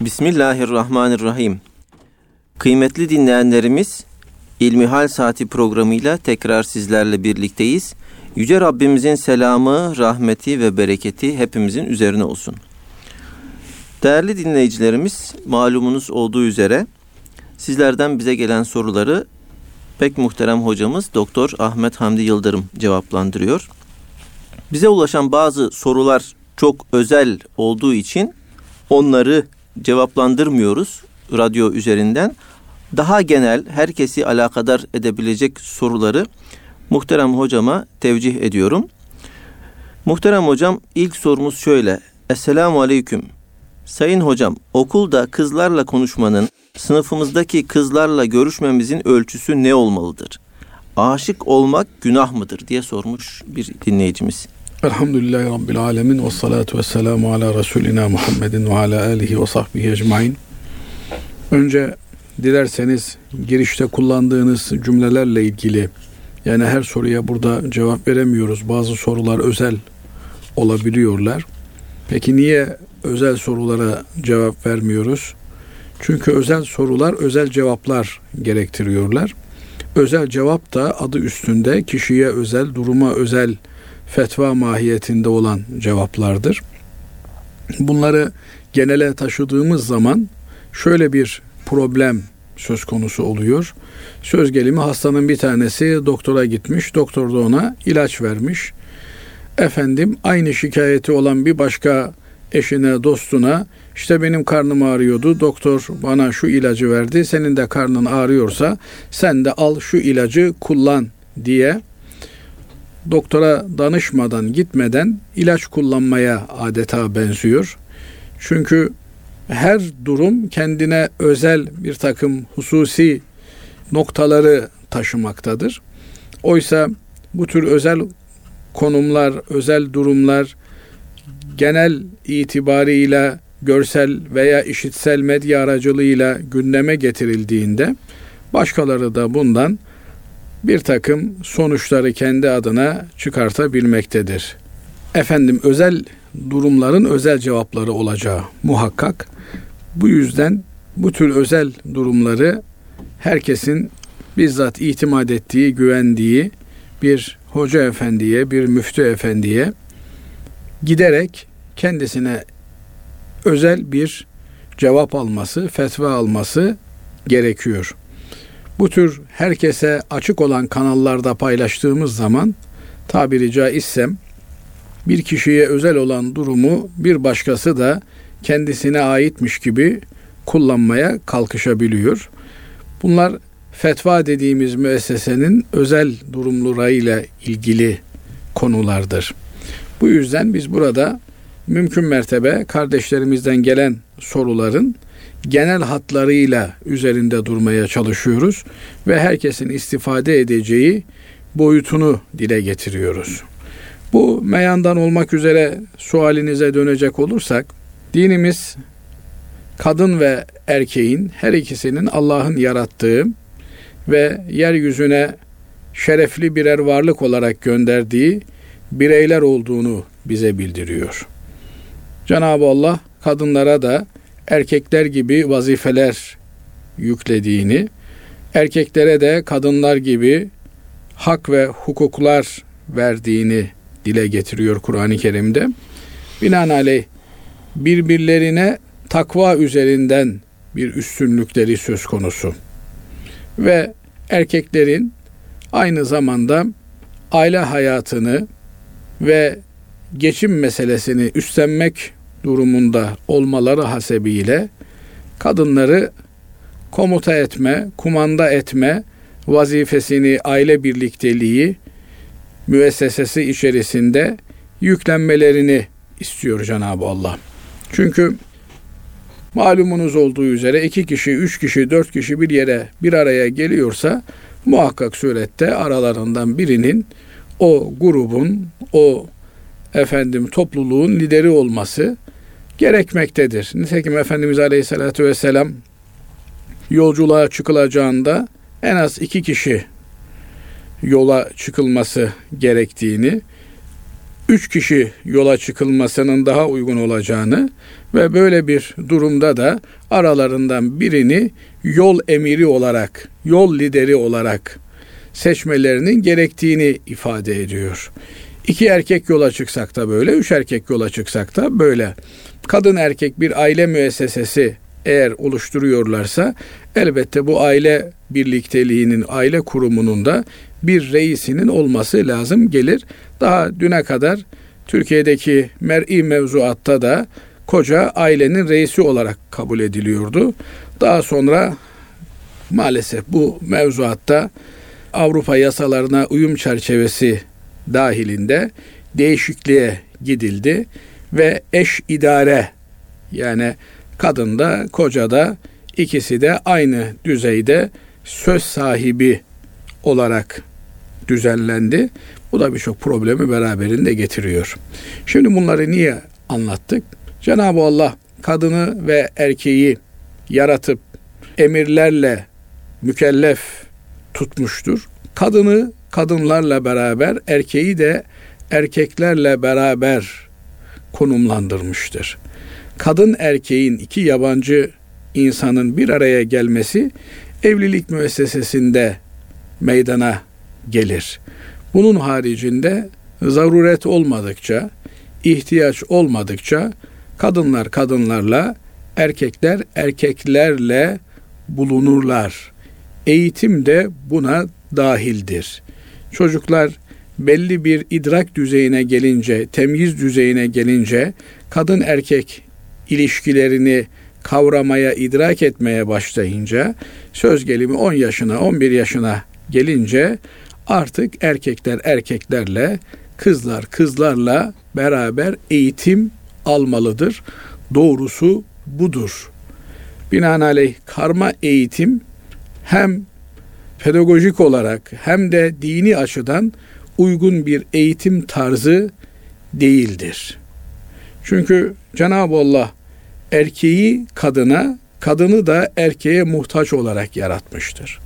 Bismillahirrahmanirrahim. Kıymetli dinleyenlerimiz, İlmihal Saati programıyla tekrar sizlerle birlikteyiz. Yüce Rabbimizin selamı, rahmeti ve bereketi hepimizin üzerine olsun. Değerli dinleyicilerimiz, malumunuz olduğu üzere sizlerden bize gelen soruları pek muhterem hocamız Doktor Ahmet Hamdi Yıldırım cevaplandırıyor. Bize ulaşan bazı sorular çok özel olduğu için onları cevaplandırmıyoruz radyo üzerinden. Daha genel herkesi alakadar edebilecek soruları muhterem hocama tevcih ediyorum. Muhterem hocam ilk sorumuz şöyle. Esselamu aleyküm. Sayın hocam okulda kızlarla konuşmanın sınıfımızdaki kızlarla görüşmemizin ölçüsü ne olmalıdır? Aşık olmak günah mıdır diye sormuş bir dinleyicimiz. Elhamdülillahi Rabbil Alemin ve salatu ve selamu ala Resulina Muhammedin ve ala alihi ve sahbihi ecmain. Önce dilerseniz girişte kullandığınız cümlelerle ilgili yani her soruya burada cevap veremiyoruz. Bazı sorular özel olabiliyorlar. Peki niye özel sorulara cevap vermiyoruz? Çünkü özel sorular özel cevaplar gerektiriyorlar. Özel cevap da adı üstünde kişiye özel, duruma özel fetva mahiyetinde olan cevaplardır. Bunları genele taşıdığımız zaman şöyle bir problem söz konusu oluyor. Söz gelimi hastanın bir tanesi doktora gitmiş. Doktor da ona ilaç vermiş. Efendim aynı şikayeti olan bir başka eşine, dostuna işte benim karnım ağrıyordu. Doktor bana şu ilacı verdi. Senin de karnın ağrıyorsa sen de al şu ilacı kullan diye doktora danışmadan gitmeden ilaç kullanmaya adeta benziyor. Çünkü her durum kendine özel bir takım hususi noktaları taşımaktadır. Oysa bu tür özel konumlar, özel durumlar genel itibarıyla görsel veya işitsel medya aracılığıyla gündeme getirildiğinde başkaları da bundan bir takım sonuçları kendi adına çıkartabilmektedir. Efendim özel durumların özel cevapları olacağı muhakkak. Bu yüzden bu tür özel durumları herkesin bizzat itimat ettiği, güvendiği bir hoca efendiye, bir müftü efendiye giderek kendisine özel bir cevap alması, fetva alması gerekiyor. Bu tür herkese açık olan kanallarda paylaştığımız zaman tabiri caizsem bir kişiye özel olan durumu bir başkası da kendisine aitmiş gibi kullanmaya kalkışabiliyor. Bunlar fetva dediğimiz müessesenin özel durumlarıyla ilgili konulardır. Bu yüzden biz burada mümkün mertebe kardeşlerimizden gelen soruların genel hatlarıyla üzerinde durmaya çalışıyoruz ve herkesin istifade edeceği boyutunu dile getiriyoruz. Bu meyandan olmak üzere sualinize dönecek olursak dinimiz kadın ve erkeğin her ikisinin Allah'ın yarattığı ve yeryüzüne şerefli birer varlık olarak gönderdiği bireyler olduğunu bize bildiriyor. Cenab-ı Allah kadınlara da erkekler gibi vazifeler yüklediğini, erkeklere de kadınlar gibi hak ve hukuklar verdiğini dile getiriyor Kur'an-ı Kerim'de. Binaenaleyh birbirlerine takva üzerinden bir üstünlükleri söz konusu. Ve erkeklerin aynı zamanda aile hayatını ve geçim meselesini üstlenmek durumunda olmaları hasebiyle kadınları komuta etme, kumanda etme vazifesini aile birlikteliği müessesesi içerisinde yüklenmelerini istiyor Cenab-ı Allah. Çünkü malumunuz olduğu üzere iki kişi, üç kişi, dört kişi bir yere bir araya geliyorsa muhakkak surette aralarından birinin o grubun, o efendim topluluğun lideri olması gerekmektedir. Nitekim Efendimiz Aleyhisselatü Vesselam yolculuğa çıkılacağında en az iki kişi yola çıkılması gerektiğini üç kişi yola çıkılmasının daha uygun olacağını ve böyle bir durumda da aralarından birini yol emiri olarak, yol lideri olarak seçmelerinin gerektiğini ifade ediyor. İki erkek yola çıksak da böyle, üç erkek yola çıksak da böyle. Kadın erkek bir aile müessesesi eğer oluşturuyorlarsa elbette bu aile birlikteliğinin, aile kurumunun da bir reisinin olması lazım gelir. Daha düne kadar Türkiye'deki mer'i mevzuatta da koca ailenin reisi olarak kabul ediliyordu. Daha sonra maalesef bu mevzuatta Avrupa yasalarına uyum çerçevesi dahilinde değişikliğe gidildi ve eş idare yani kadın da koca da ikisi de aynı düzeyde söz sahibi olarak düzenlendi. Bu da birçok problemi beraberinde getiriyor. Şimdi bunları niye anlattık? Cenab-ı Allah kadını ve erkeği yaratıp emirlerle mükellef tutmuştur. Kadını kadınlarla beraber, erkeği de erkeklerle beraber konumlandırmıştır. Kadın erkeğin iki yabancı insanın bir araya gelmesi evlilik müessesesinde meydana gelir. Bunun haricinde zaruret olmadıkça, ihtiyaç olmadıkça kadınlar kadınlarla, erkekler erkeklerle bulunurlar. Eğitim de buna dahildir. Çocuklar belli bir idrak düzeyine gelince, temyiz düzeyine gelince kadın erkek ilişkilerini kavramaya, idrak etmeye başlayınca söz gelimi 10 yaşına, 11 yaşına gelince artık erkekler erkeklerle, kızlar kızlarla beraber eğitim almalıdır. Doğrusu budur. Binaenaleyh karma eğitim hem pedagojik olarak hem de dini açıdan uygun bir eğitim tarzı değildir. Çünkü Cenab-ı Allah erkeği kadına, kadını da erkeğe muhtaç olarak yaratmıştır.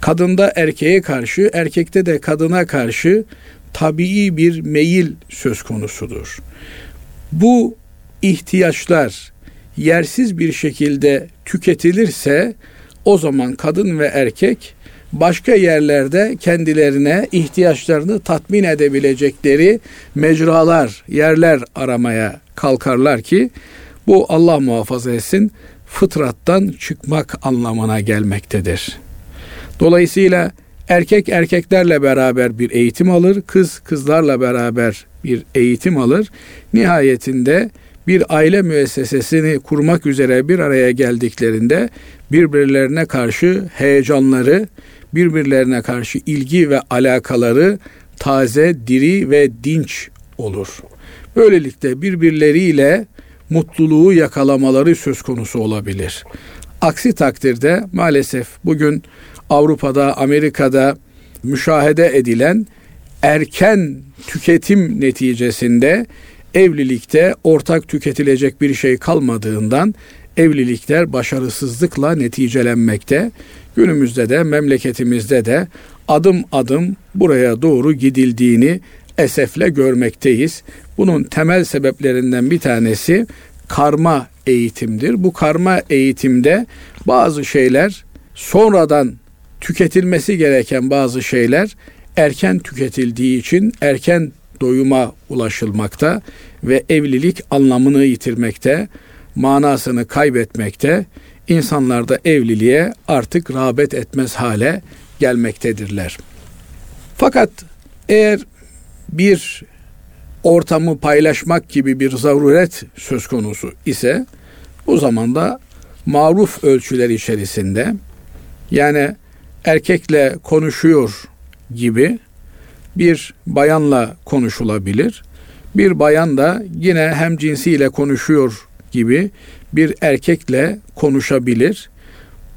Kadında erkeğe karşı, erkekte de kadına karşı tabii bir meyil söz konusudur. Bu ihtiyaçlar yersiz bir şekilde tüketilirse o zaman kadın ve erkek başka yerlerde kendilerine ihtiyaçlarını tatmin edebilecekleri mecralar, yerler aramaya kalkarlar ki bu Allah muhafaza etsin fıtrattan çıkmak anlamına gelmektedir. Dolayısıyla erkek erkeklerle beraber bir eğitim alır, kız kızlarla beraber bir eğitim alır. Nihayetinde bir aile müessesesini kurmak üzere bir araya geldiklerinde birbirlerine karşı heyecanları, birbirlerine karşı ilgi ve alakaları taze, diri ve dinç olur. Böylelikle birbirleriyle mutluluğu yakalamaları söz konusu olabilir. Aksi takdirde maalesef bugün Avrupa'da, Amerika'da müşahede edilen erken tüketim neticesinde evlilikte ortak tüketilecek bir şey kalmadığından evlilikler başarısızlıkla neticelenmekte. Günümüzde de memleketimizde de adım adım buraya doğru gidildiğini esefle görmekteyiz. Bunun temel sebeplerinden bir tanesi karma eğitimdir. Bu karma eğitimde bazı şeyler sonradan tüketilmesi gereken bazı şeyler erken tüketildiği için erken doyuma ulaşılmakta ve evlilik anlamını yitirmekte, manasını kaybetmekte, insanlar da evliliğe artık rağbet etmez hale gelmektedirler. Fakat eğer bir ortamı paylaşmak gibi bir zaruret söz konusu ise o zaman da maruf ölçüler içerisinde yani erkekle konuşuyor gibi bir bayanla konuşulabilir. Bir bayan da yine hem cinsiyle konuşuyor gibi bir erkekle konuşabilir.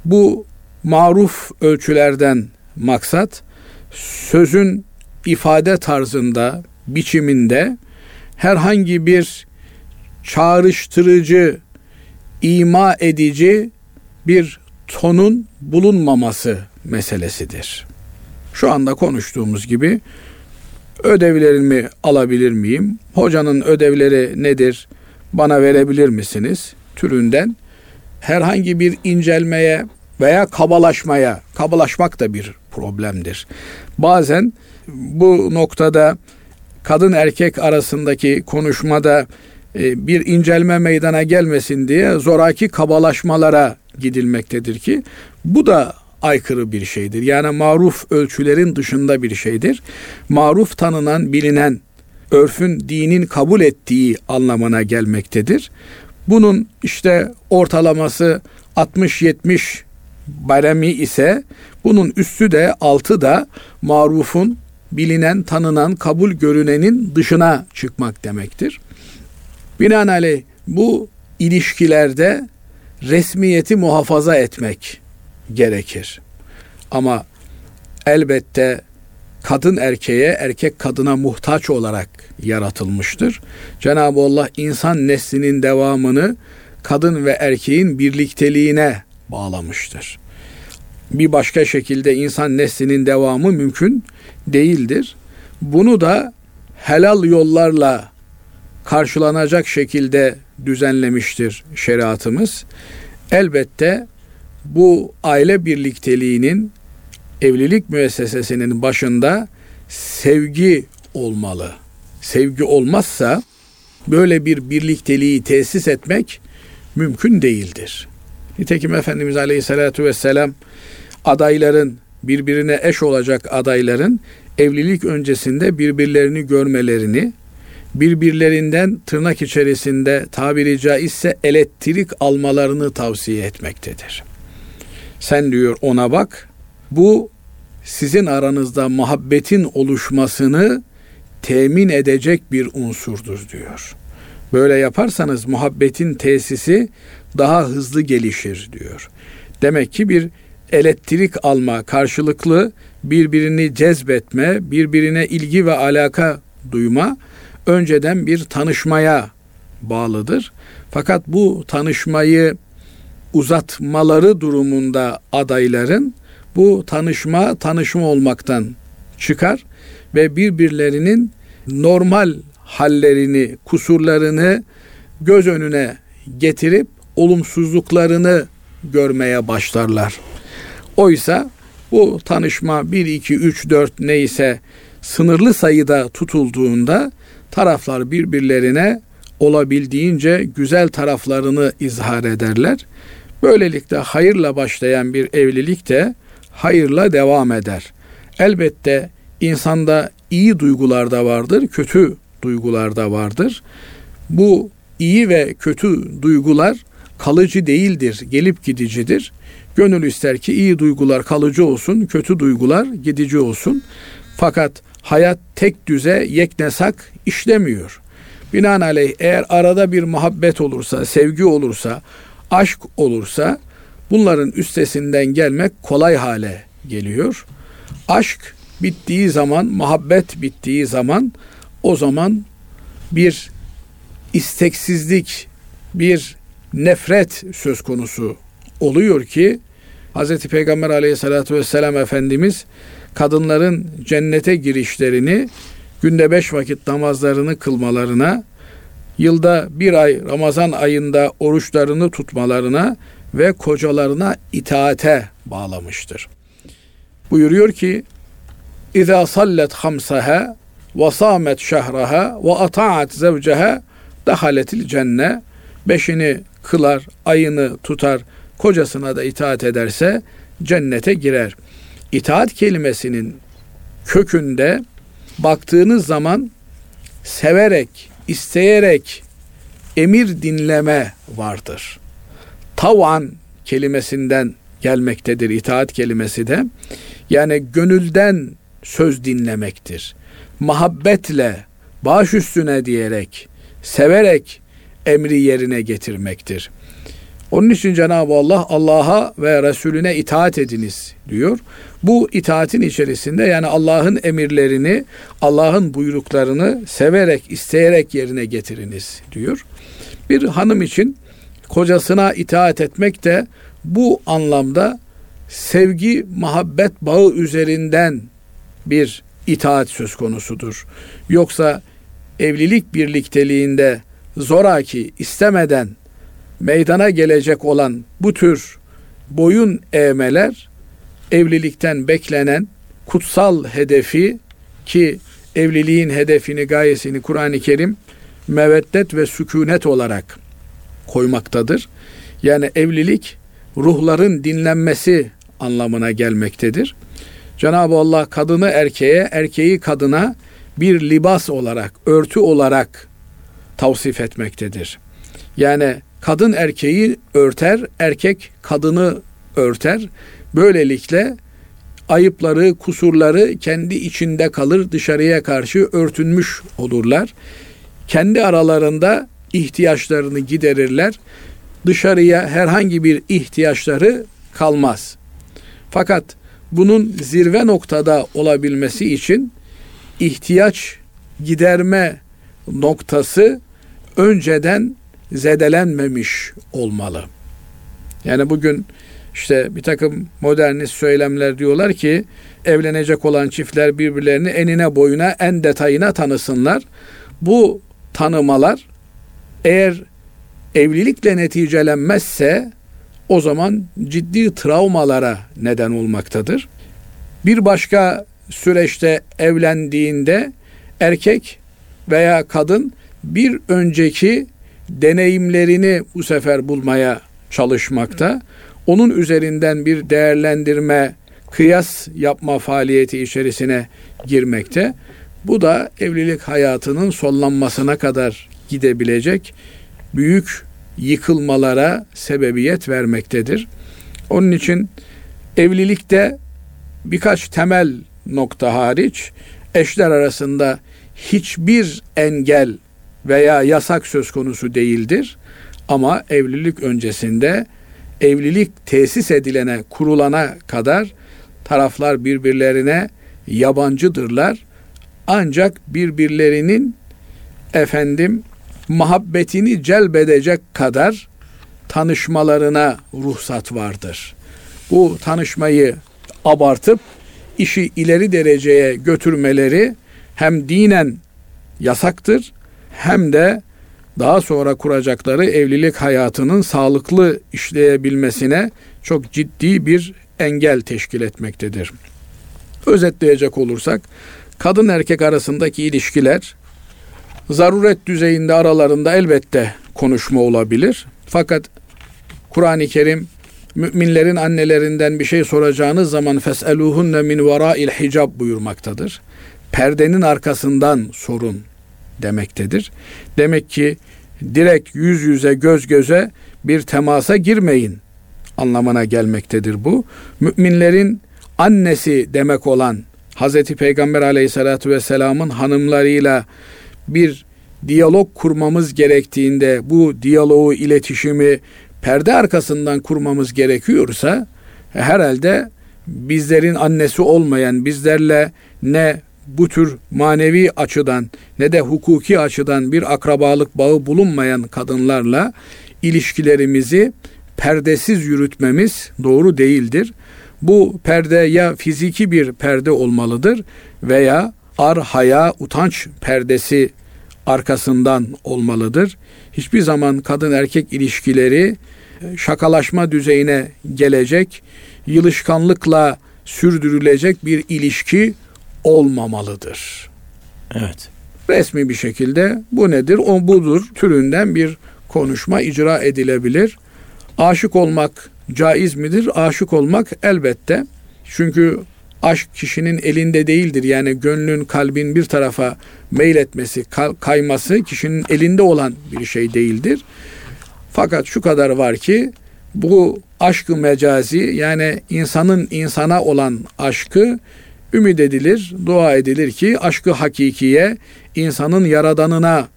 Bu maruf ölçülerden maksat sözün ifade tarzında, biçiminde herhangi bir çağrıştırıcı, ima edici bir tonun bulunmaması meselesidir. Şu anda konuştuğumuz gibi Ödevlerimi alabilir miyim? Hocanın ödevleri nedir? Bana verebilir misiniz? Türünden herhangi bir incelmeye veya kabalaşmaya, kabalaşmak da bir problemdir. Bazen bu noktada kadın erkek arasındaki konuşmada e, bir incelme meydana gelmesin diye zoraki kabalaşmalara gidilmektedir ki bu da aykırı bir şeydir. Yani maruf ölçülerin dışında bir şeydir. Maruf tanınan, bilinen, örfün dinin kabul ettiği anlamına gelmektedir. Bunun işte ortalaması 60-70 baremi ise bunun üstü de altı da marufun bilinen, tanınan, kabul görünenin dışına çıkmak demektir. Binaenaleyh bu ilişkilerde resmiyeti muhafaza etmek gerekir. Ama elbette kadın erkeğe, erkek kadına muhtaç olarak yaratılmıştır. Cenab-ı Allah insan neslinin devamını kadın ve erkeğin birlikteliğine bağlamıştır. Bir başka şekilde insan neslinin devamı mümkün değildir. Bunu da helal yollarla karşılanacak şekilde düzenlemiştir şeriatımız. Elbette bu aile birlikteliğinin evlilik müessesesinin başında sevgi olmalı. Sevgi olmazsa böyle bir birlikteliği tesis etmek mümkün değildir. Nitekim Efendimiz Aleyhisselatü Vesselam adayların birbirine eş olacak adayların evlilik öncesinde birbirlerini görmelerini, birbirlerinden tırnak içerisinde tabiri caizse elektrik almalarını tavsiye etmektedir. Sen diyor ona bak, bu sizin aranızda muhabbetin oluşmasını temin edecek bir unsurdur diyor. Böyle yaparsanız muhabbetin tesisi daha hızlı gelişir diyor. Demek ki bir elektrik alma, karşılıklı birbirini cezbetme, birbirine ilgi ve alaka duyma önceden bir tanışmaya bağlıdır. Fakat bu tanışmayı uzatmaları durumunda adayların bu tanışma tanışma olmaktan çıkar ve birbirlerinin normal hallerini, kusurlarını göz önüne getirip olumsuzluklarını görmeye başlarlar. Oysa bu tanışma 1, 2, 3, 4 neyse sınırlı sayıda tutulduğunda taraflar birbirlerine olabildiğince güzel taraflarını izhar ederler. Böylelikle hayırla başlayan bir evlilik de hayırla devam eder. Elbette insanda iyi duygular da vardır, kötü duygular da vardır. Bu iyi ve kötü duygular kalıcı değildir, gelip gidicidir. Gönül ister ki iyi duygular kalıcı olsun, kötü duygular gidici olsun. Fakat hayat tek düze, yeknesak işlemiyor. Binaenaleyh eğer arada bir muhabbet olursa, sevgi olursa, aşk olursa bunların üstesinden gelmek kolay hale geliyor. Aşk bittiği zaman, muhabbet bittiği zaman o zaman bir isteksizlik, bir nefret söz konusu oluyor ki Hz. Peygamber aleyhissalatü vesselam Efendimiz kadınların cennete girişlerini günde beş vakit namazlarını kılmalarına yılda bir ay Ramazan ayında oruçlarını tutmalarına ve kocalarına itaate bağlamıştır. Buyuruyor ki İza sallet hamsaha ve samet şehraha ve ataat zevceha dahaletil cenne beşini kılar, ayını tutar, kocasına da itaat ederse cennete girer. İtaat kelimesinin kökünde baktığınız zaman severek, isteyerek emir dinleme vardır. Tavan kelimesinden gelmektedir itaat kelimesi de. Yani gönülden söz dinlemektir. Muhabbetle, baş üstüne diyerek, severek emri yerine getirmektir. Onun için Cenab-ı Allah Allah'a ve Resulüne itaat ediniz diyor. Bu itaatin içerisinde yani Allah'ın emirlerini, Allah'ın buyruklarını severek, isteyerek yerine getiriniz diyor. Bir hanım için kocasına itaat etmek de bu anlamda sevgi, muhabbet bağı üzerinden bir itaat söz konusudur. Yoksa evlilik birlikteliğinde zoraki istemeden meydana gelecek olan bu tür boyun eğmeler evlilikten beklenen kutsal hedefi ki evliliğin hedefini, gayesini Kur'an-ı Kerim meveddet ve sükunet olarak koymaktadır. Yani evlilik ruhların dinlenmesi anlamına gelmektedir. Cenab-ı Allah kadını erkeğe, erkeği kadına bir libas olarak, örtü olarak tavsif etmektedir. Yani kadın erkeği örter, erkek kadını örter. Böylelikle ayıpları, kusurları kendi içinde kalır, dışarıya karşı örtünmüş olurlar. Kendi aralarında ihtiyaçlarını giderirler. Dışarıya herhangi bir ihtiyaçları kalmaz. Fakat bunun zirve noktada olabilmesi için ihtiyaç giderme noktası önceden zedelenmemiş olmalı. Yani bugün işte bir takım modernist söylemler diyorlar ki evlenecek olan çiftler birbirlerini enine boyuna en detayına tanısınlar. Bu tanımalar eğer evlilikle neticelenmezse o zaman ciddi travmalara neden olmaktadır. Bir başka süreçte evlendiğinde erkek veya kadın bir önceki deneyimlerini bu sefer bulmaya çalışmakta. Onun üzerinden bir değerlendirme, kıyas yapma faaliyeti içerisine girmekte. Bu da evlilik hayatının sonlanmasına kadar gidebilecek büyük yıkılmalara sebebiyet vermektedir. Onun için evlilikte birkaç temel nokta hariç eşler arasında hiçbir engel veya yasak söz konusu değildir. Ama evlilik öncesinde evlilik tesis edilene, kurulana kadar taraflar birbirlerine yabancıdırlar. Ancak birbirlerinin efendim muhabbetini celbedecek kadar tanışmalarına ruhsat vardır. Bu tanışmayı abartıp işi ileri dereceye götürmeleri hem dinen yasaktır hem de daha sonra kuracakları evlilik hayatının sağlıklı işleyebilmesine çok ciddi bir engel teşkil etmektedir. Özetleyecek olursak kadın erkek arasındaki ilişkiler zaruret düzeyinde aralarında elbette konuşma olabilir. Fakat Kur'an-ı Kerim müminlerin annelerinden bir şey soracağınız zaman feseluhunne min vara'il hicab buyurmaktadır. Perdenin arkasından sorun demektedir. Demek ki direkt yüz yüze göz göze bir temasa girmeyin anlamına gelmektedir bu. Müminlerin annesi demek olan Hazreti Peygamber aleyhissalatü vesselamın hanımlarıyla bir diyalog kurmamız gerektiğinde bu diyaloğu, iletişimi perde arkasından kurmamız gerekiyorsa herhalde bizlerin annesi olmayan, bizlerle ne bu tür manevi açıdan ne de hukuki açıdan bir akrabalık bağı bulunmayan kadınlarla ilişkilerimizi perdesiz yürütmemiz doğru değildir. Bu perde ya fiziki bir perde olmalıdır veya ar, haya, utanç perdesi arkasından olmalıdır. Hiçbir zaman kadın erkek ilişkileri şakalaşma düzeyine gelecek, yılışkanlıkla sürdürülecek bir ilişki olmamalıdır. Evet. Resmi bir şekilde bu nedir? O budur türünden bir konuşma icra edilebilir. Aşık olmak caiz midir? Aşık olmak elbette. Çünkü aşk kişinin elinde değildir. Yani gönlün, kalbin bir tarafa meyletmesi, kayması kişinin elinde olan bir şey değildir. Fakat şu kadar var ki bu aşkı mecazi yani insanın insana olan aşkı ümit edilir, dua edilir ki aşkı hakikiye, insanın yaradanına,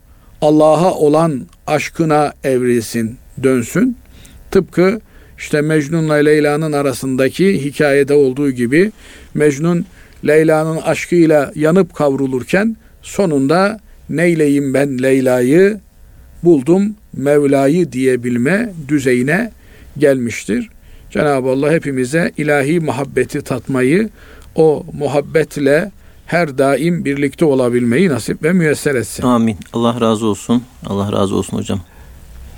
Allah'a olan aşkına evrilsin, dönsün. Tıpkı işte Mecnun'la Leyla'nın arasındaki hikayede olduğu gibi Mecnun Leyla'nın aşkıyla yanıp kavrulurken sonunda neyleyim ben Leyla'yı buldum Mevla'yı diyebilme düzeyine gelmiştir. Cenab-ı Allah hepimize ilahi muhabbeti tatmayı, o muhabbetle her daim birlikte olabilmeyi nasip ve müyesser etsin. Amin. Allah razı olsun. Allah razı olsun hocam.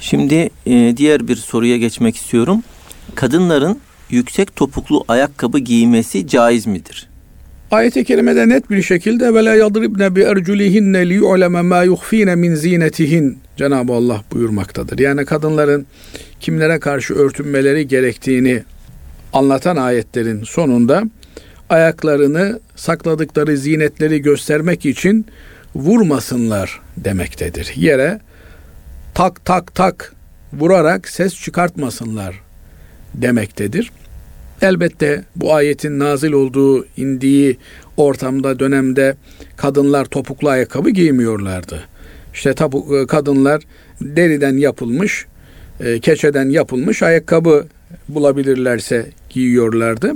Şimdi e, diğer bir soruya geçmek istiyorum. Kadınların yüksek topuklu ayakkabı giymesi caiz midir? Ayet-i kerimede net bir şekilde ve la yadribne bi erculihinne li yu'leme ma yuhfine min zinetihin Cenab-ı Allah buyurmaktadır. Yani kadınların kimlere karşı örtünmeleri gerektiğini anlatan ayetlerin sonunda ayaklarını sakladıkları zinetleri göstermek için vurmasınlar demektedir. Yere tak tak tak vurarak ses çıkartmasınlar demektedir. Elbette bu ayetin nazil olduğu, indiği ortamda, dönemde kadınlar topuklu ayakkabı giymiyorlardı. İşte tabu, e, kadınlar deriden yapılmış, e, keçeden yapılmış ayakkabı bulabilirlerse giyiyorlardı.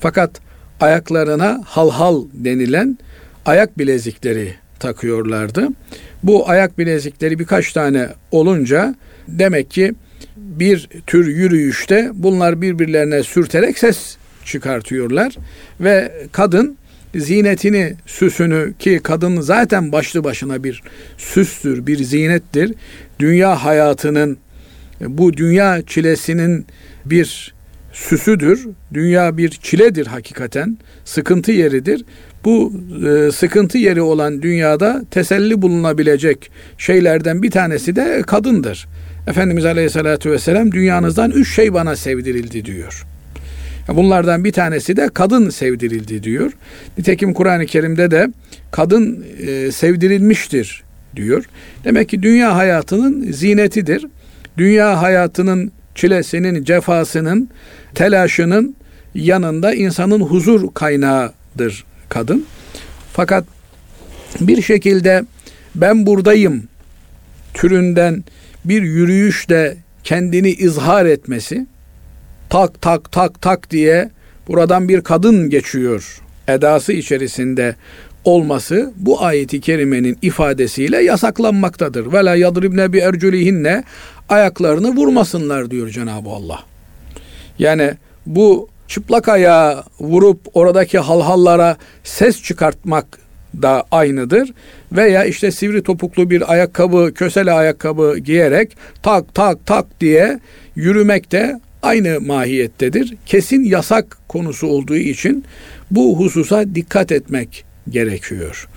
Fakat ayaklarına halhal denilen ayak bilezikleri takıyorlardı. Bu ayak bilezikleri birkaç tane olunca demek ki bir tür yürüyüşte bunlar birbirlerine sürterek ses çıkartıyorlar ve kadın zinetini, süsünü ki kadın zaten başlı başına bir süstür, bir zinettir. Dünya hayatının bu dünya çilesinin bir süsüdür. Dünya bir çiledir hakikaten. Sıkıntı yeridir. Bu e, sıkıntı yeri olan dünyada teselli bulunabilecek şeylerden bir tanesi de kadındır. Efendimiz Aleyhisselatü Vesselam dünyanızdan üç şey bana sevdirildi diyor. Bunlardan bir tanesi de kadın sevdirildi diyor. Nitekim Kur'an-ı Kerim'de de kadın e, sevdirilmiştir diyor. Demek ki dünya hayatının zinetidir. Dünya hayatının çilesinin, cefasının, telaşının yanında insanın huzur kaynağıdır kadın. Fakat bir şekilde ben buradayım türünden bir yürüyüşle kendini izhar etmesi, tak tak tak tak diye buradan bir kadın geçiyor edası içerisinde olması bu ayeti kerimenin ifadesiyle yasaklanmaktadır. Ve la yadribne bi erculihinne ayaklarını vurmasınlar diyor Cenab-ı Allah. Yani bu çıplak ayağı vurup oradaki halhallara ses çıkartmak da aynıdır. Veya işte sivri topuklu bir ayakkabı, kösele ayakkabı giyerek tak tak tak diye yürümek de aynı mahiyettedir. Kesin yasak konusu olduğu için bu hususa dikkat etmek gerekiyor.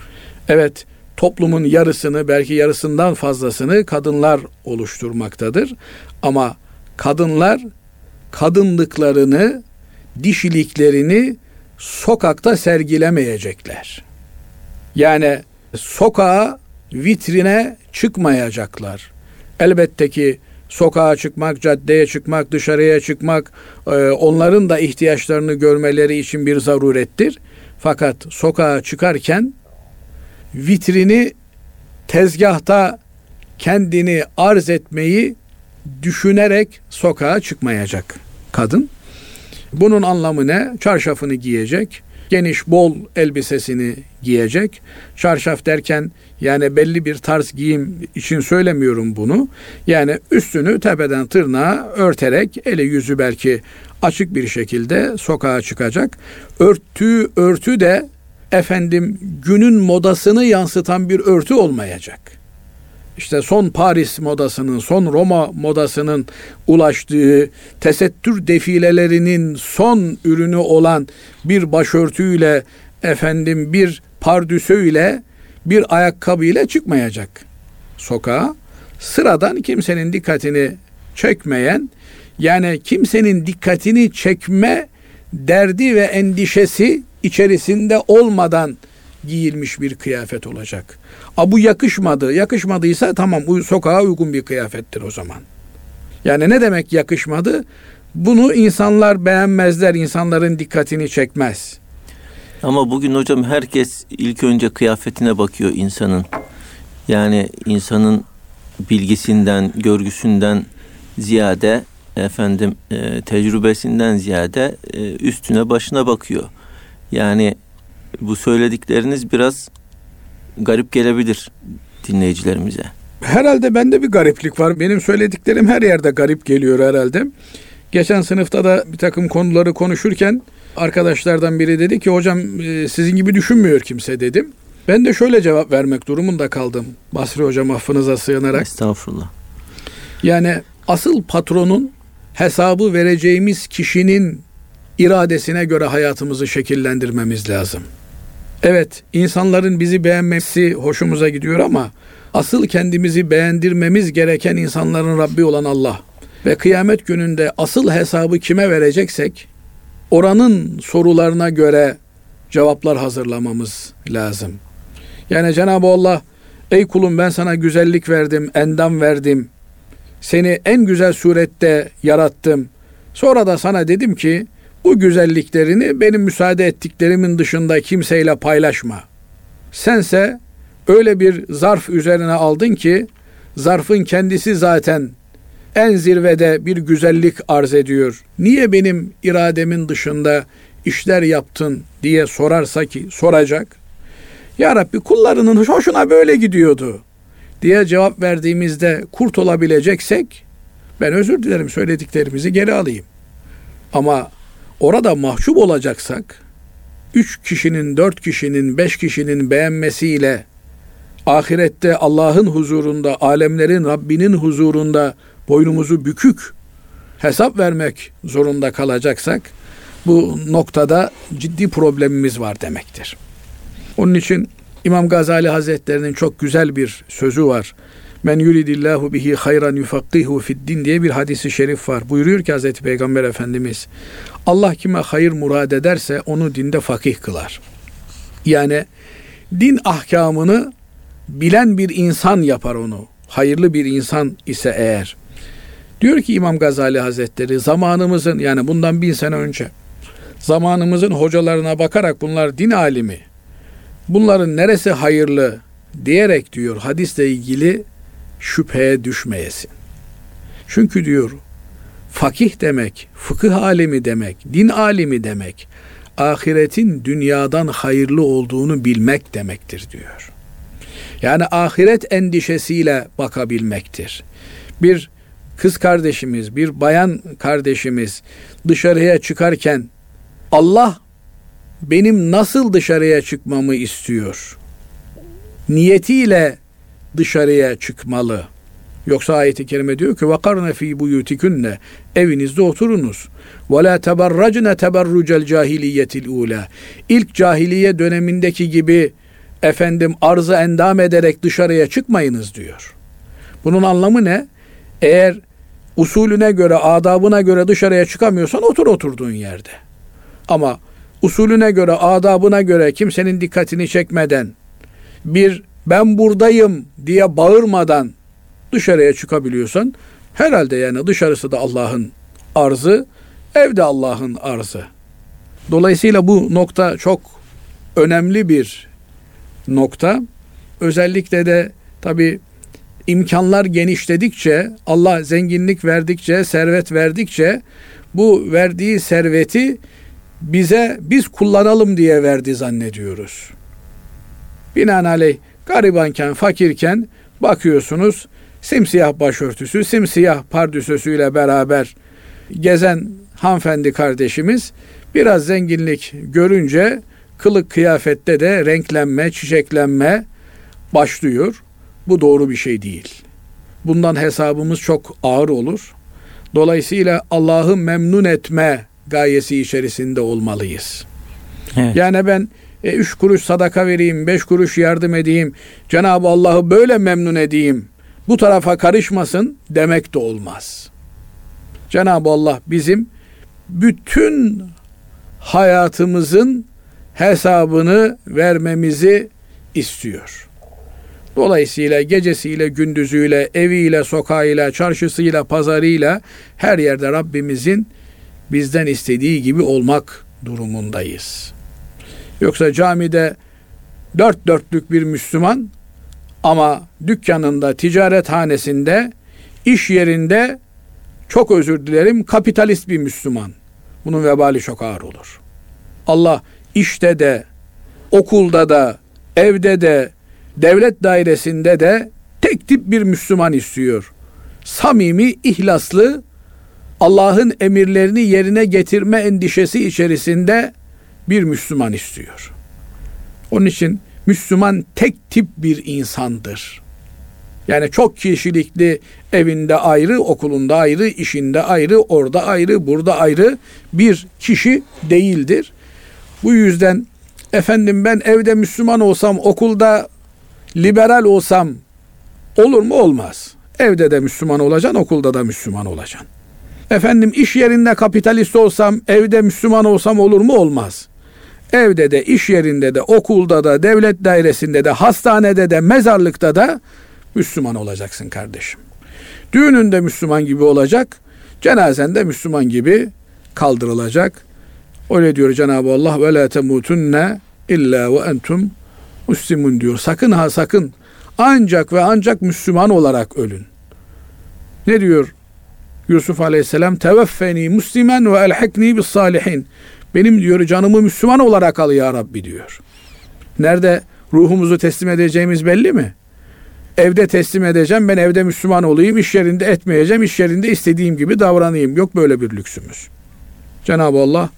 Evet, toplumun yarısını belki yarısından fazlasını kadınlar oluşturmaktadır. Ama kadınlar kadınlıklarını, dişiliklerini sokakta sergilemeyecekler. Yani sokağa, vitrine çıkmayacaklar. Elbette ki sokağa çıkmak, caddeye çıkmak, dışarıya çıkmak e, onların da ihtiyaçlarını görmeleri için bir zarurettir. Fakat sokağa çıkarken vitrini tezgahta kendini arz etmeyi düşünerek sokağa çıkmayacak kadın. Bunun anlamı ne? Çarşafını giyecek, geniş bol elbisesini giyecek. Çarşaf derken yani belli bir tarz giyim için söylemiyorum bunu. Yani üstünü tepeden tırnağa örterek eli yüzü belki açık bir şekilde sokağa çıkacak. Örtü örtü de efendim günün modasını yansıtan bir örtü olmayacak işte son Paris modasının, son Roma modasının ulaştığı tesettür defilelerinin son ürünü olan bir başörtüyle efendim bir pardüsöyle bir ayakkabıyla çıkmayacak sokağa. Sıradan kimsenin dikkatini çekmeyen yani kimsenin dikkatini çekme derdi ve endişesi içerisinde olmadan giyilmiş bir kıyafet olacak. A bu yakışmadı. Yakışmadıysa tamam sokağa uygun bir kıyafettir o zaman. Yani ne demek yakışmadı? Bunu insanlar beğenmezler, insanların dikkatini çekmez. Ama bugün hocam herkes ilk önce kıyafetine bakıyor insanın. Yani insanın bilgisinden, görgüsünden ziyade efendim e, tecrübesinden ziyade e, üstüne başına bakıyor. Yani bu söyledikleriniz biraz garip gelebilir dinleyicilerimize. Herhalde bende bir gariplik var. Benim söylediklerim her yerde garip geliyor herhalde. Geçen sınıfta da bir takım konuları konuşurken arkadaşlardan biri dedi ki hocam e, sizin gibi düşünmüyor kimse dedim. Ben de şöyle cevap vermek durumunda kaldım. Basri hocam affınıza sığınarak. Estağfurullah. Yani asıl patronun hesabı vereceğimiz kişinin iradesine göre hayatımızı şekillendirmemiz lazım. Evet, insanların bizi beğenmesi hoşumuza gidiyor ama asıl kendimizi beğendirmemiz gereken insanların Rabbi olan Allah. Ve kıyamet gününde asıl hesabı kime vereceksek oranın sorularına göre cevaplar hazırlamamız lazım. Yani Cenab-ı Allah ey kulum ben sana güzellik verdim, endam verdim. Seni en güzel surette yarattım. Sonra da sana dedim ki bu güzelliklerini benim müsaade ettiklerimin dışında kimseyle paylaşma. Sense öyle bir zarf üzerine aldın ki zarfın kendisi zaten en zirvede bir güzellik arz ediyor. Niye benim irademin dışında işler yaptın diye sorarsa ki soracak. Ya Rabbi kullarının hoşuna böyle gidiyordu diye cevap verdiğimizde kurt olabileceksek ben özür dilerim söylediklerimizi geri alayım. Ama orada mahcup olacaksak üç kişinin, dört kişinin, beş kişinin beğenmesiyle ahirette Allah'ın huzurunda, alemlerin Rabbinin huzurunda boynumuzu bükük hesap vermek zorunda kalacaksak bu noktada ciddi problemimiz var demektir. Onun için İmam Gazali Hazretlerinin çok güzel bir sözü var. Men yuridillahu bihi hayran yufakkihu fid din diye bir hadisi şerif var. Buyuruyor ki Hazreti Peygamber Efendimiz Allah kime hayır murad ederse onu dinde fakih kılar. Yani din ahkamını bilen bir insan yapar onu. Hayırlı bir insan ise eğer. Diyor ki İmam Gazali Hazretleri zamanımızın yani bundan bin sene önce zamanımızın hocalarına bakarak bunlar din alimi. Bunların neresi hayırlı diyerek diyor hadisle ilgili şüpheye düşmeyesin. Çünkü diyor fakih demek, fıkıh alimi demek, din alimi demek, ahiretin dünyadan hayırlı olduğunu bilmek demektir diyor. Yani ahiret endişesiyle bakabilmektir. Bir kız kardeşimiz, bir bayan kardeşimiz dışarıya çıkarken Allah benim nasıl dışarıya çıkmamı istiyor? Niyetiyle dışarıya çıkmalı. Yoksa ayeti kerime diyor ki vakarne fi buyutikunne evinizde oturunuz. Ve la teberracne teberrucel cahiliyetil ula. İlk cahiliye dönemindeki gibi efendim arzı endam ederek dışarıya çıkmayınız diyor. Bunun anlamı ne? Eğer usulüne göre, adabına göre dışarıya çıkamıyorsan otur oturduğun yerde. Ama usulüne göre, adabına göre kimsenin dikkatini çekmeden bir ben buradayım diye bağırmadan dışarıya çıkabiliyorsan herhalde yani dışarısı da Allah'ın arzı, evde Allah'ın arzı. Dolayısıyla bu nokta çok önemli bir nokta. Özellikle de tabi imkanlar genişledikçe, Allah zenginlik verdikçe, servet verdikçe bu verdiği serveti bize biz kullanalım diye verdi zannediyoruz. Binaenaleyh garibanken, fakirken bakıyorsunuz simsiyah başörtüsü, simsiyah pardüsösüyle beraber gezen hanımefendi kardeşimiz biraz zenginlik görünce kılık kıyafette de renklenme, çiçeklenme başlıyor. Bu doğru bir şey değil. Bundan hesabımız çok ağır olur. Dolayısıyla Allah'ı memnun etme gayesi içerisinde olmalıyız. Evet. Yani ben e, üç kuruş sadaka vereyim, beş kuruş yardım edeyim, Cenab-ı Allah'ı böyle memnun edeyim, bu tarafa karışmasın demek de olmaz. Cenab-ı Allah bizim bütün hayatımızın hesabını vermemizi istiyor. Dolayısıyla gecesiyle, gündüzüyle, eviyle, sokağıyla, çarşısıyla, pazarıyla her yerde Rabbimizin bizden istediği gibi olmak durumundayız. Yoksa camide dört dörtlük bir Müslüman ama dükkanında, ticarethanesinde, iş yerinde çok özür dilerim kapitalist bir Müslüman. Bunun vebali çok ağır olur. Allah işte de, okulda da, evde de, devlet dairesinde de tek tip bir Müslüman istiyor. Samimi, ihlaslı, Allah'ın emirlerini yerine getirme endişesi içerisinde bir Müslüman istiyor. Onun için Müslüman tek tip bir insandır. Yani çok kişilikli evinde ayrı, okulunda ayrı, işinde ayrı, orada ayrı, burada ayrı bir kişi değildir. Bu yüzden efendim ben evde Müslüman olsam, okulda liberal olsam olur mu? Olmaz. Evde de Müslüman olacaksın, okulda da Müslüman olacaksın. Efendim iş yerinde kapitalist olsam, evde Müslüman olsam olur mu? Olmaz. Evde de, iş yerinde de, okulda da, devlet dairesinde de, hastanede de, mezarlıkta da Müslüman olacaksın kardeşim. Düğününde Müslüman gibi olacak, cenazende Müslüman gibi kaldırılacak. Öyle diyor Cenab-ı Allah ve la temutunne illa ve entum muslimun diyor. Sakın ha sakın ancak ve ancak Müslüman olarak ölün. Ne diyor Yusuf Aleyhisselam? Teveffeni muslimen ve elhikni bis salihin. Benim diyor canımı Müslüman olarak al ya Rabbi diyor. Nerede ruhumuzu teslim edeceğimiz belli mi? Evde teslim edeceğim, ben evde Müslüman olayım, iş yerinde etmeyeceğim, iş yerinde istediğim gibi davranayım. Yok böyle bir lüksümüz. Cenab-ı Allah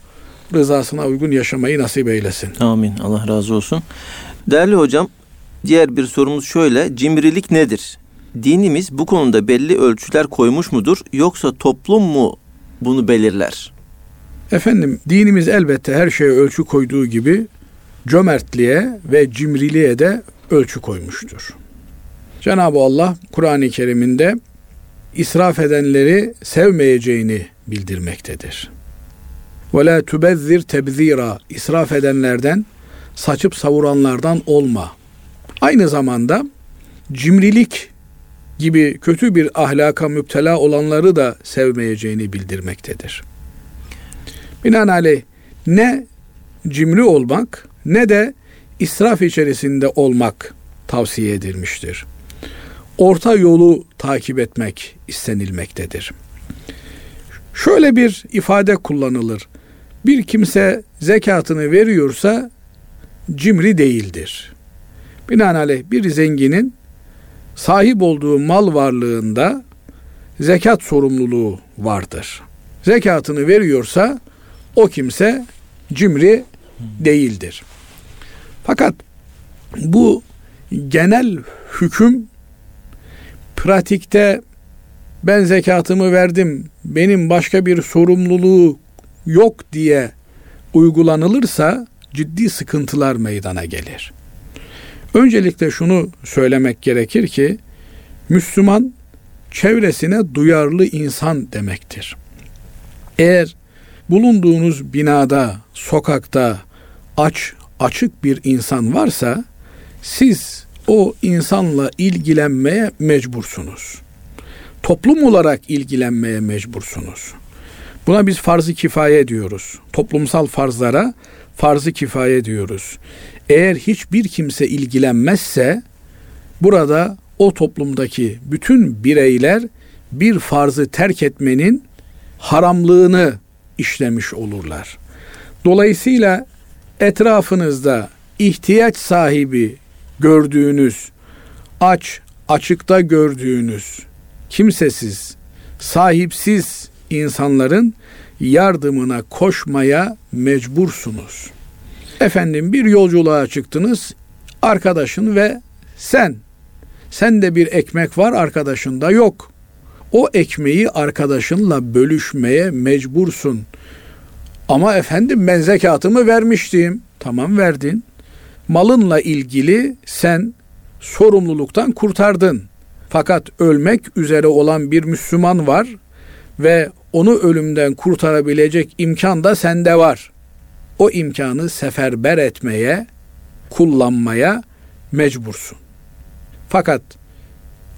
rızasına uygun yaşamayı nasip eylesin. Amin. Allah razı olsun. Değerli hocam, diğer bir sorumuz şöyle. Cimrilik nedir? Dinimiz bu konuda belli ölçüler koymuş mudur yoksa toplum mu bunu belirler? Efendim dinimiz elbette her şeye ölçü koyduğu gibi cömertliğe ve cimriliğe de ölçü koymuştur. Cenab-ı Allah Kur'an-ı Kerim'inde israf edenleri sevmeyeceğini bildirmektedir. Ve la tubezzir tebzira israf edenlerden saçıp savuranlardan olma. Aynı zamanda cimrilik gibi kötü bir ahlaka müptela olanları da sevmeyeceğini bildirmektedir. Binaenaleyh ne cimri olmak ne de israf içerisinde olmak tavsiye edilmiştir. Orta yolu takip etmek istenilmektedir. Şöyle bir ifade kullanılır. Bir kimse zekatını veriyorsa cimri değildir. Binaenaleyh bir zenginin sahip olduğu mal varlığında zekat sorumluluğu vardır. Zekatını veriyorsa o kimse cimri değildir. Fakat bu genel hüküm pratikte ben zekatımı verdim, benim başka bir sorumluluğu yok diye uygulanılırsa ciddi sıkıntılar meydana gelir. Öncelikle şunu söylemek gerekir ki Müslüman çevresine duyarlı insan demektir. Eğer bulunduğunuz binada, sokakta aç, açık bir insan varsa siz o insanla ilgilenmeye mecbursunuz. Toplum olarak ilgilenmeye mecbursunuz. Buna biz farz-ı kifaye diyoruz. Toplumsal farzlara farz-ı kifaye diyoruz. Eğer hiçbir kimse ilgilenmezse burada o toplumdaki bütün bireyler bir farzı terk etmenin haramlığını işlemiş olurlar. Dolayısıyla etrafınızda ihtiyaç sahibi gördüğünüz, aç, açıkta gördüğünüz, kimsesiz, sahipsiz insanların yardımına koşmaya mecbursunuz. Efendim bir yolculuğa çıktınız, arkadaşın ve sen. Sende bir ekmek var, arkadaşında yok. O ekmeği arkadaşınla bölüşmeye mecbursun. Ama efendim ben zekatımı vermiştim. Tamam verdin. Malınla ilgili sen sorumluluktan kurtardın. Fakat ölmek üzere olan bir Müslüman var ve onu ölümden kurtarabilecek imkan da sende var. O imkanı seferber etmeye, kullanmaya mecbursun. Fakat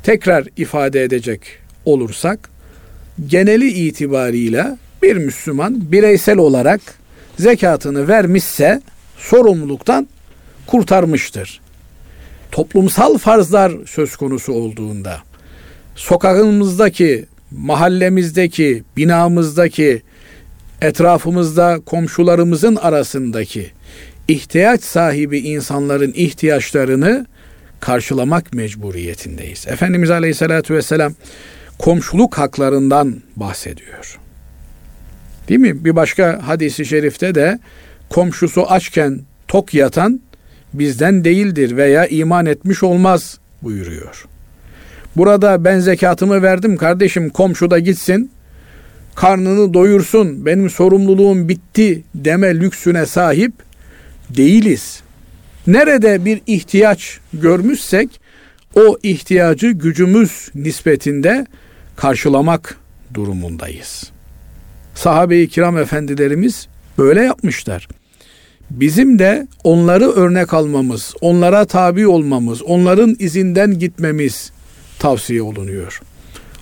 tekrar ifade edecek olursak geneli itibarıyla bir Müslüman bireysel olarak zekatını vermişse sorumluluktan kurtarmıştır. Toplumsal farzlar söz konusu olduğunda sokağımızdaki, mahallemizdeki, binamızdaki, etrafımızda komşularımızın arasındaki ihtiyaç sahibi insanların ihtiyaçlarını karşılamak mecburiyetindeyiz. Efendimiz Aleyhisselatü Vesselam komşuluk haklarından bahsediyor. Değil mi? Bir başka hadisi şerifte de komşusu açken tok yatan bizden değildir veya iman etmiş olmaz buyuruyor. Burada ben zekatımı verdim kardeşim komşu da gitsin karnını doyursun benim sorumluluğum bitti deme lüksüne sahip değiliz. Nerede bir ihtiyaç görmüşsek o ihtiyacı gücümüz nispetinde karşılamak durumundayız. Sahabe-i kiram efendilerimiz böyle yapmışlar. Bizim de onları örnek almamız, onlara tabi olmamız, onların izinden gitmemiz tavsiye olunuyor.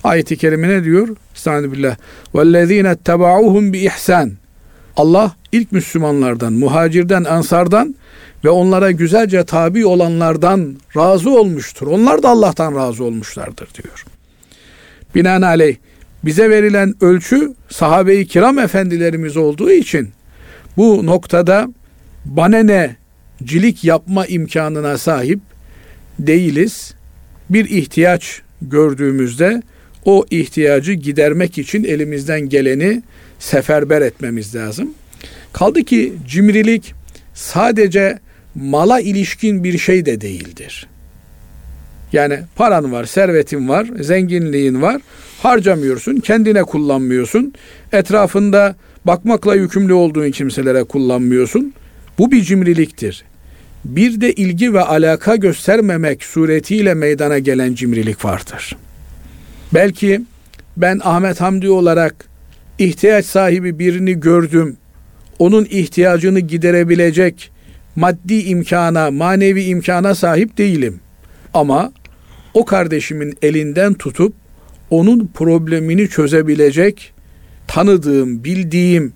Ayet-i kerime ne diyor? Estağfirullah. وَالَّذ۪ينَ اتَّبَعُوهُمْ بِإِحْسَانٍ Allah ilk Müslümanlardan, muhacirden, ansardan ve onlara güzelce tabi olanlardan razı olmuştur. Onlar da Allah'tan razı olmuşlardır diyor. Binaenaleyh bize verilen ölçü sahabe-i kiram efendilerimiz olduğu için bu noktada banene cilik yapma imkanına sahip değiliz. Bir ihtiyaç gördüğümüzde o ihtiyacı gidermek için elimizden geleni seferber etmemiz lazım. Kaldı ki cimrilik sadece mala ilişkin bir şey de değildir. Yani paran var, servetin var, zenginliğin var. Harcamıyorsun, kendine kullanmıyorsun. Etrafında bakmakla yükümlü olduğun kimselere kullanmıyorsun. Bu bir cimriliktir. Bir de ilgi ve alaka göstermemek suretiyle meydana gelen cimrilik vardır. Belki ben Ahmet Hamdi olarak ihtiyaç sahibi birini gördüm. Onun ihtiyacını giderebilecek maddi imkana, manevi imkana sahip değilim. Ama o kardeşimin elinden tutup onun problemini çözebilecek tanıdığım, bildiğim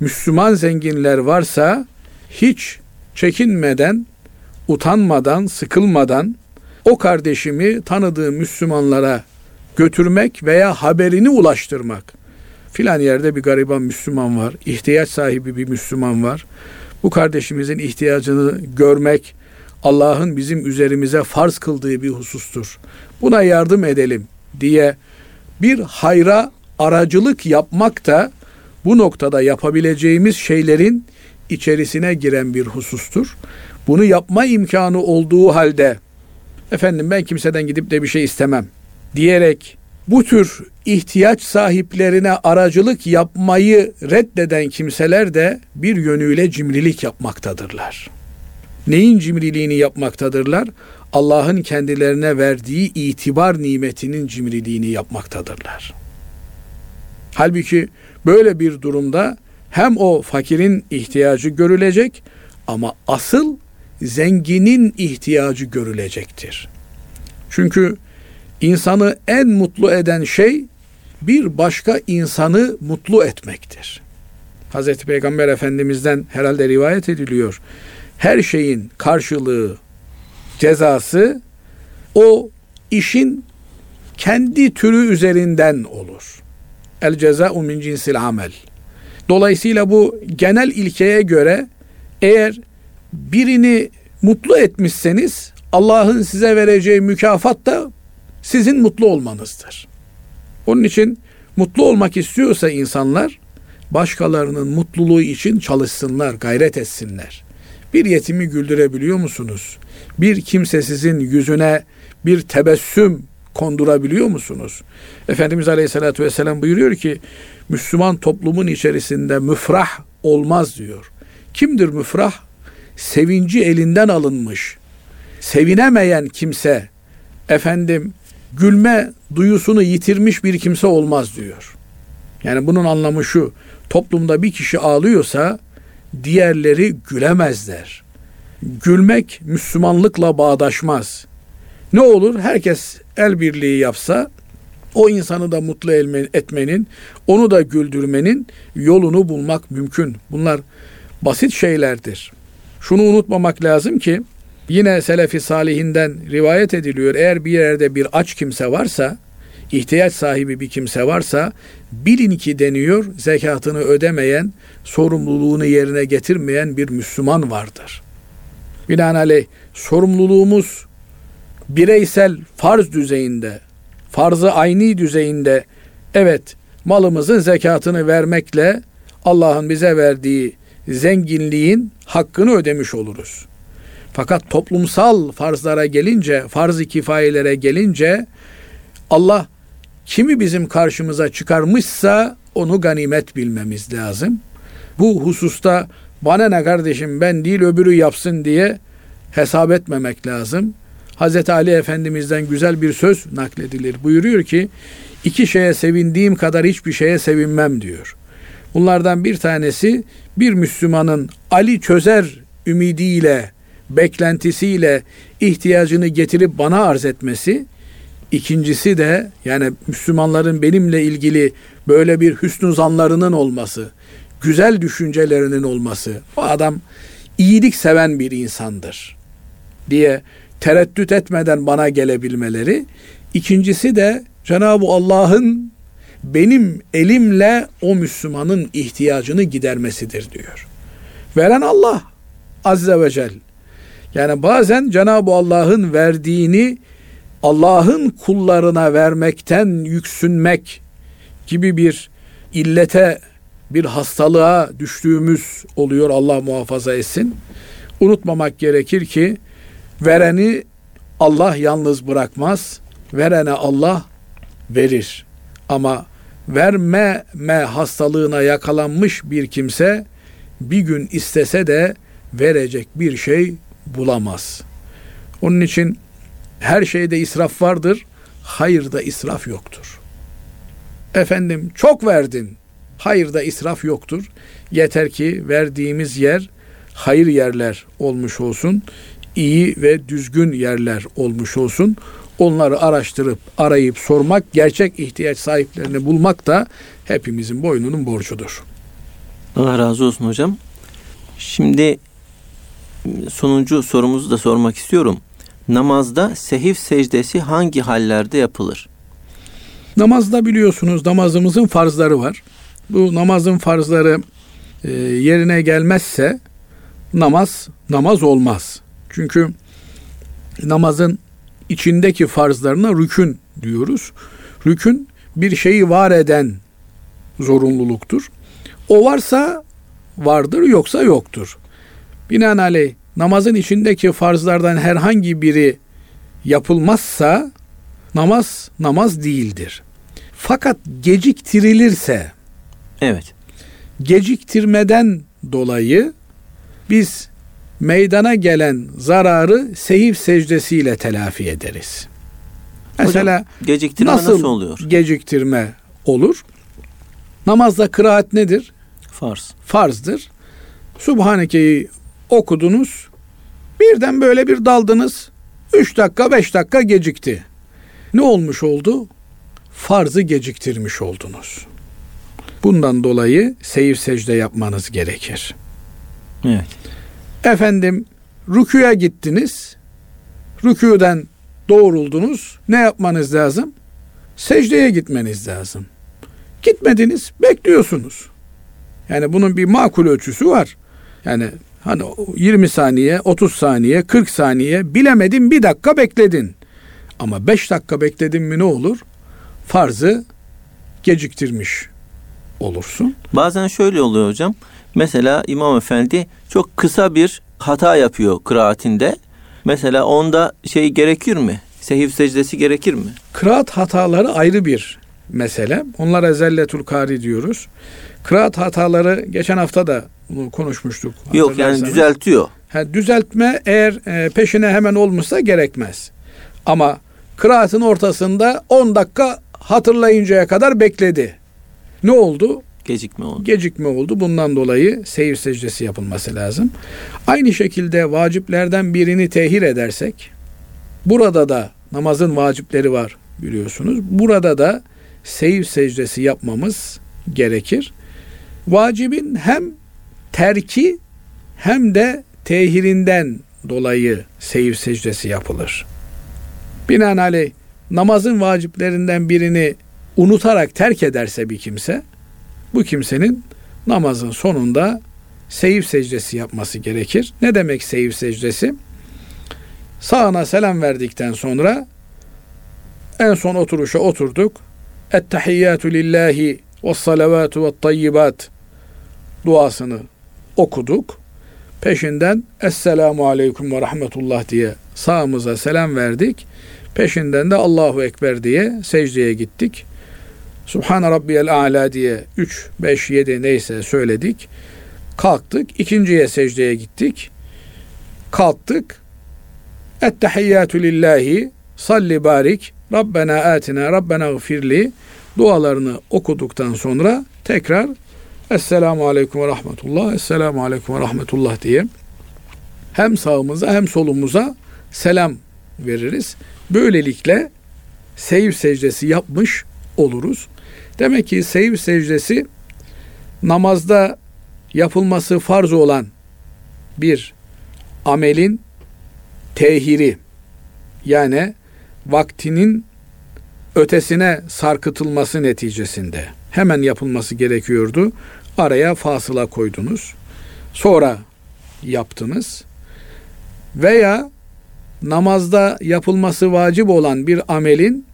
Müslüman zenginler varsa hiç çekinmeden, utanmadan, sıkılmadan o kardeşimi tanıdığım Müslümanlara götürmek veya haberini ulaştırmak. Filan yerde bir gariban Müslüman var, ihtiyaç sahibi bir Müslüman var. Bu kardeşimizin ihtiyacını görmek Allah'ın bizim üzerimize farz kıldığı bir husustur. Buna yardım edelim diye bir hayra aracılık yapmak da bu noktada yapabileceğimiz şeylerin içerisine giren bir husustur. Bunu yapma imkanı olduğu halde efendim ben kimseden gidip de bir şey istemem diyerek bu tür ihtiyaç sahiplerine aracılık yapmayı reddeden kimseler de bir yönüyle cimrilik yapmaktadırlar. Neyin cimriliğini yapmaktadırlar? Allah'ın kendilerine verdiği itibar nimetinin cimriliğini yapmaktadırlar. Halbuki böyle bir durumda hem o fakirin ihtiyacı görülecek ama asıl zenginin ihtiyacı görülecektir. Çünkü insanı en mutlu eden şey bir başka insanı mutlu etmektir. Hazreti Peygamber Efendimiz'den herhalde rivayet ediliyor. Her şeyin karşılığı, cezası o işin kendi türü üzerinden olur. El ceza'u min cinsil amel. Dolayısıyla bu genel ilkeye göre eğer birini mutlu etmişseniz Allah'ın size vereceği mükafat da sizin mutlu olmanızdır. Onun için mutlu olmak istiyorsa insanlar başkalarının mutluluğu için çalışsınlar, gayret etsinler. Bir yetimi güldürebiliyor musunuz? Bir kimsesizin yüzüne bir tebessüm kondurabiliyor musunuz? Efendimiz Aleyhisselatü Vesselam buyuruyor ki Müslüman toplumun içerisinde müfrah olmaz diyor. Kimdir müfrah? Sevinci elinden alınmış, sevinemeyen kimse, efendim gülme duyusunu yitirmiş bir kimse olmaz diyor. Yani bunun anlamı şu. Toplumda bir kişi ağlıyorsa diğerleri gülemezler. Gülmek Müslümanlıkla bağdaşmaz. Ne olur? Herkes el birliği yapsa o insanı da mutlu etmenin, onu da güldürmenin yolunu bulmak mümkün. Bunlar basit şeylerdir. Şunu unutmamak lazım ki Yine Selefi Salihinden rivayet ediliyor. Eğer bir yerde bir aç kimse varsa, ihtiyaç sahibi bir kimse varsa bilin ki deniyor zekatını ödemeyen, sorumluluğunu yerine getirmeyen bir Müslüman vardır. Binaenaleyh sorumluluğumuz bireysel farz düzeyinde, farzı aynı düzeyinde evet malımızın zekatını vermekle Allah'ın bize verdiği zenginliğin hakkını ödemiş oluruz. Fakat toplumsal farzlara gelince, farz-ı kifayelere gelince Allah kimi bizim karşımıza çıkarmışsa onu ganimet bilmemiz lazım. Bu hususta bana ne kardeşim ben değil öbürü yapsın diye hesap etmemek lazım. Hz. Ali Efendimiz'den güzel bir söz nakledilir. Buyuruyor ki iki şeye sevindiğim kadar hiçbir şeye sevinmem diyor. Bunlardan bir tanesi bir Müslümanın Ali çözer ümidiyle, beklentisiyle ihtiyacını getirip bana arz etmesi. İkincisi de yani Müslümanların benimle ilgili böyle bir hüsnü zanlarının olması, güzel düşüncelerinin olması. O adam iyilik seven bir insandır diye tereddüt etmeden bana gelebilmeleri. İkincisi de Cenab-ı Allah'ın benim elimle o Müslümanın ihtiyacını gidermesidir diyor. Veren Allah Azze ve Celle. Yani bazen Cenab-ı Allah'ın verdiğini Allah'ın kullarına vermekten yüksünmek gibi bir illete, bir hastalığa düştüğümüz oluyor Allah muhafaza etsin. Unutmamak gerekir ki vereni Allah yalnız bırakmaz. Verene Allah verir. Ama vermeme hastalığına yakalanmış bir kimse bir gün istese de verecek bir şey bulamaz. Onun için her şeyde israf vardır, hayırda israf yoktur. Efendim çok verdin, hayırda israf yoktur. Yeter ki verdiğimiz yer hayır yerler olmuş olsun, iyi ve düzgün yerler olmuş olsun. Onları araştırıp arayıp sormak, gerçek ihtiyaç sahiplerini bulmak da hepimizin boynunun borcudur. Allah razı olsun hocam. Şimdi sonuncu sorumuzu da sormak istiyorum. Namazda sehif secdesi hangi hallerde yapılır? Namazda biliyorsunuz namazımızın farzları var. Bu namazın farzları e, yerine gelmezse namaz namaz olmaz. Çünkü namazın içindeki farzlarına rükün diyoruz. Rükün bir şeyi var eden zorunluluktur. O varsa vardır yoksa yoktur. Binaenaleyh namazın içindeki farzlardan herhangi biri yapılmazsa namaz namaz değildir. Fakat geciktirilirse Evet. Geciktirmeden dolayı biz meydana gelen zararı sehif secdesiyle telafi ederiz. Mesela Hocam, geciktirme nasıl, nasıl oluyor? Geciktirme olur. Namazda kıraat nedir? Farz. Farzdır. Subhaneke'yi okudunuz. Birden böyle bir daldınız. Üç dakika beş dakika gecikti. Ne olmuş oldu? Farzı geciktirmiş oldunuz. Bundan dolayı seyir secde yapmanız gerekir. Evet. Efendim rüküye gittiniz. Rüküden doğruldunuz. Ne yapmanız lazım? Secdeye gitmeniz lazım. Gitmediniz, bekliyorsunuz. Yani bunun bir makul ölçüsü var. Yani hani 20 saniye, 30 saniye, 40 saniye bilemedin bir dakika bekledin. Ama 5 dakika bekledin mi ne olur? Farzı geciktirmiş olursun. Bazen şöyle oluyor hocam. Mesela İmam Efendi çok kısa bir hata yapıyor kıraatinde. Mesela onda şey gerekir mi? Sehif secdesi gerekir mi? Kıraat hataları ayrı bir mesele. Onlara zelletul kari diyoruz. Kıraat hataları geçen hafta da bunu konuşmuştuk. Yok yani düzeltiyor. Ha, düzeltme eğer e, peşine hemen olmuşsa gerekmez. Ama kıraatın ortasında 10 dakika hatırlayıncaya kadar bekledi. Ne oldu? Gecikme oldu. Gecikme oldu. Bundan dolayı seyir secdesi yapılması lazım. Aynı şekilde vaciplerden birini tehir edersek burada da namazın vacipleri var biliyorsunuz. Burada da seyir secdesi yapmamız gerekir. Vacibin hem terki hem de tehirinden dolayı seyir secdesi yapılır. Binaenaleyh namazın vaciplerinden birini unutarak terk ederse bir kimse bu kimsenin namazın sonunda seyif secdesi yapması gerekir. Ne demek seyif secdesi? Sağına selam verdikten sonra en son oturuşa oturduk. Ettehiyyatü lillahi ve salavatu ve tayyibat. Duasını okuduk. Peşinden Esselamu Aleyküm ve Rahmetullah diye sağımıza selam verdik. Peşinden de Allahu Ekber diye secdeye gittik. Subhan Rabbiyel A'la diye 3, 5, 7 neyse söyledik. Kalktık. ikinciye secdeye gittik. Kalktık. Ettehiyyatü lillahi salli barik Rabbena atina Rabbena gfirli dualarını okuduktan sonra tekrar Esselamu Aleyküm ve Rahmetullah Esselamu Aleyküm ve Rahmetullah diye hem sağımıza hem solumuza selam veririz. Böylelikle seyir secdesi yapmış oluruz. Demek ki seyir secdesi namazda yapılması farz olan bir amelin tehiri yani vaktinin ötesine sarkıtılması neticesinde hemen yapılması gerekiyordu. Araya fasıla koydunuz. Sonra yaptınız. Veya namazda yapılması vacip olan bir amelin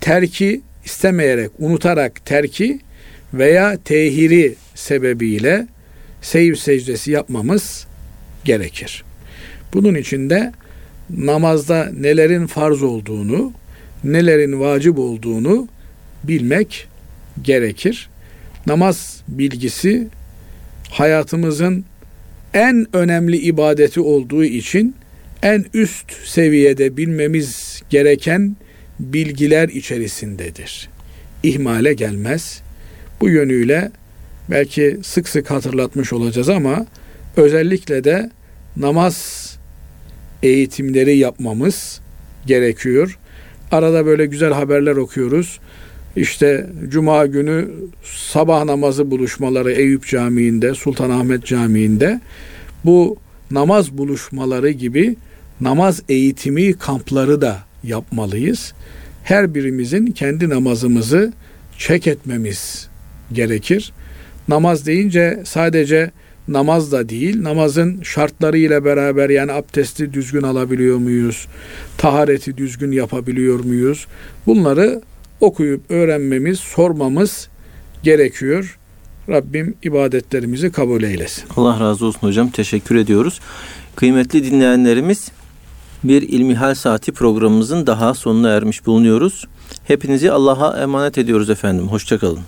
terki istemeyerek, unutarak terki veya tehiri sebebiyle seyir secdesi yapmamız gerekir. Bunun için de namazda nelerin farz olduğunu, nelerin vacip olduğunu bilmek gerekir. Namaz bilgisi hayatımızın en önemli ibadeti olduğu için en üst seviyede bilmemiz gereken bilgiler içerisindedir. İhmale gelmez. Bu yönüyle belki sık sık hatırlatmış olacağız ama özellikle de namaz eğitimleri yapmamız gerekiyor. Arada böyle güzel haberler okuyoruz. İşte cuma günü sabah namazı buluşmaları Eyüp Camii'nde, Sultanahmet Camii'nde bu namaz buluşmaları gibi namaz eğitimi kampları da yapmalıyız. Her birimizin kendi namazımızı çek etmemiz gerekir. Namaz deyince sadece namaz da değil, namazın şartları ile beraber yani abdesti düzgün alabiliyor muyuz? Tahareti düzgün yapabiliyor muyuz? Bunları okuyup öğrenmemiz, sormamız gerekiyor. Rabbim ibadetlerimizi kabul eylesin. Allah razı olsun hocam. Teşekkür ediyoruz. Kıymetli dinleyenlerimiz bir İlmihal Saati programımızın daha sonuna ermiş bulunuyoruz. Hepinizi Allah'a emanet ediyoruz efendim. Hoşçakalın.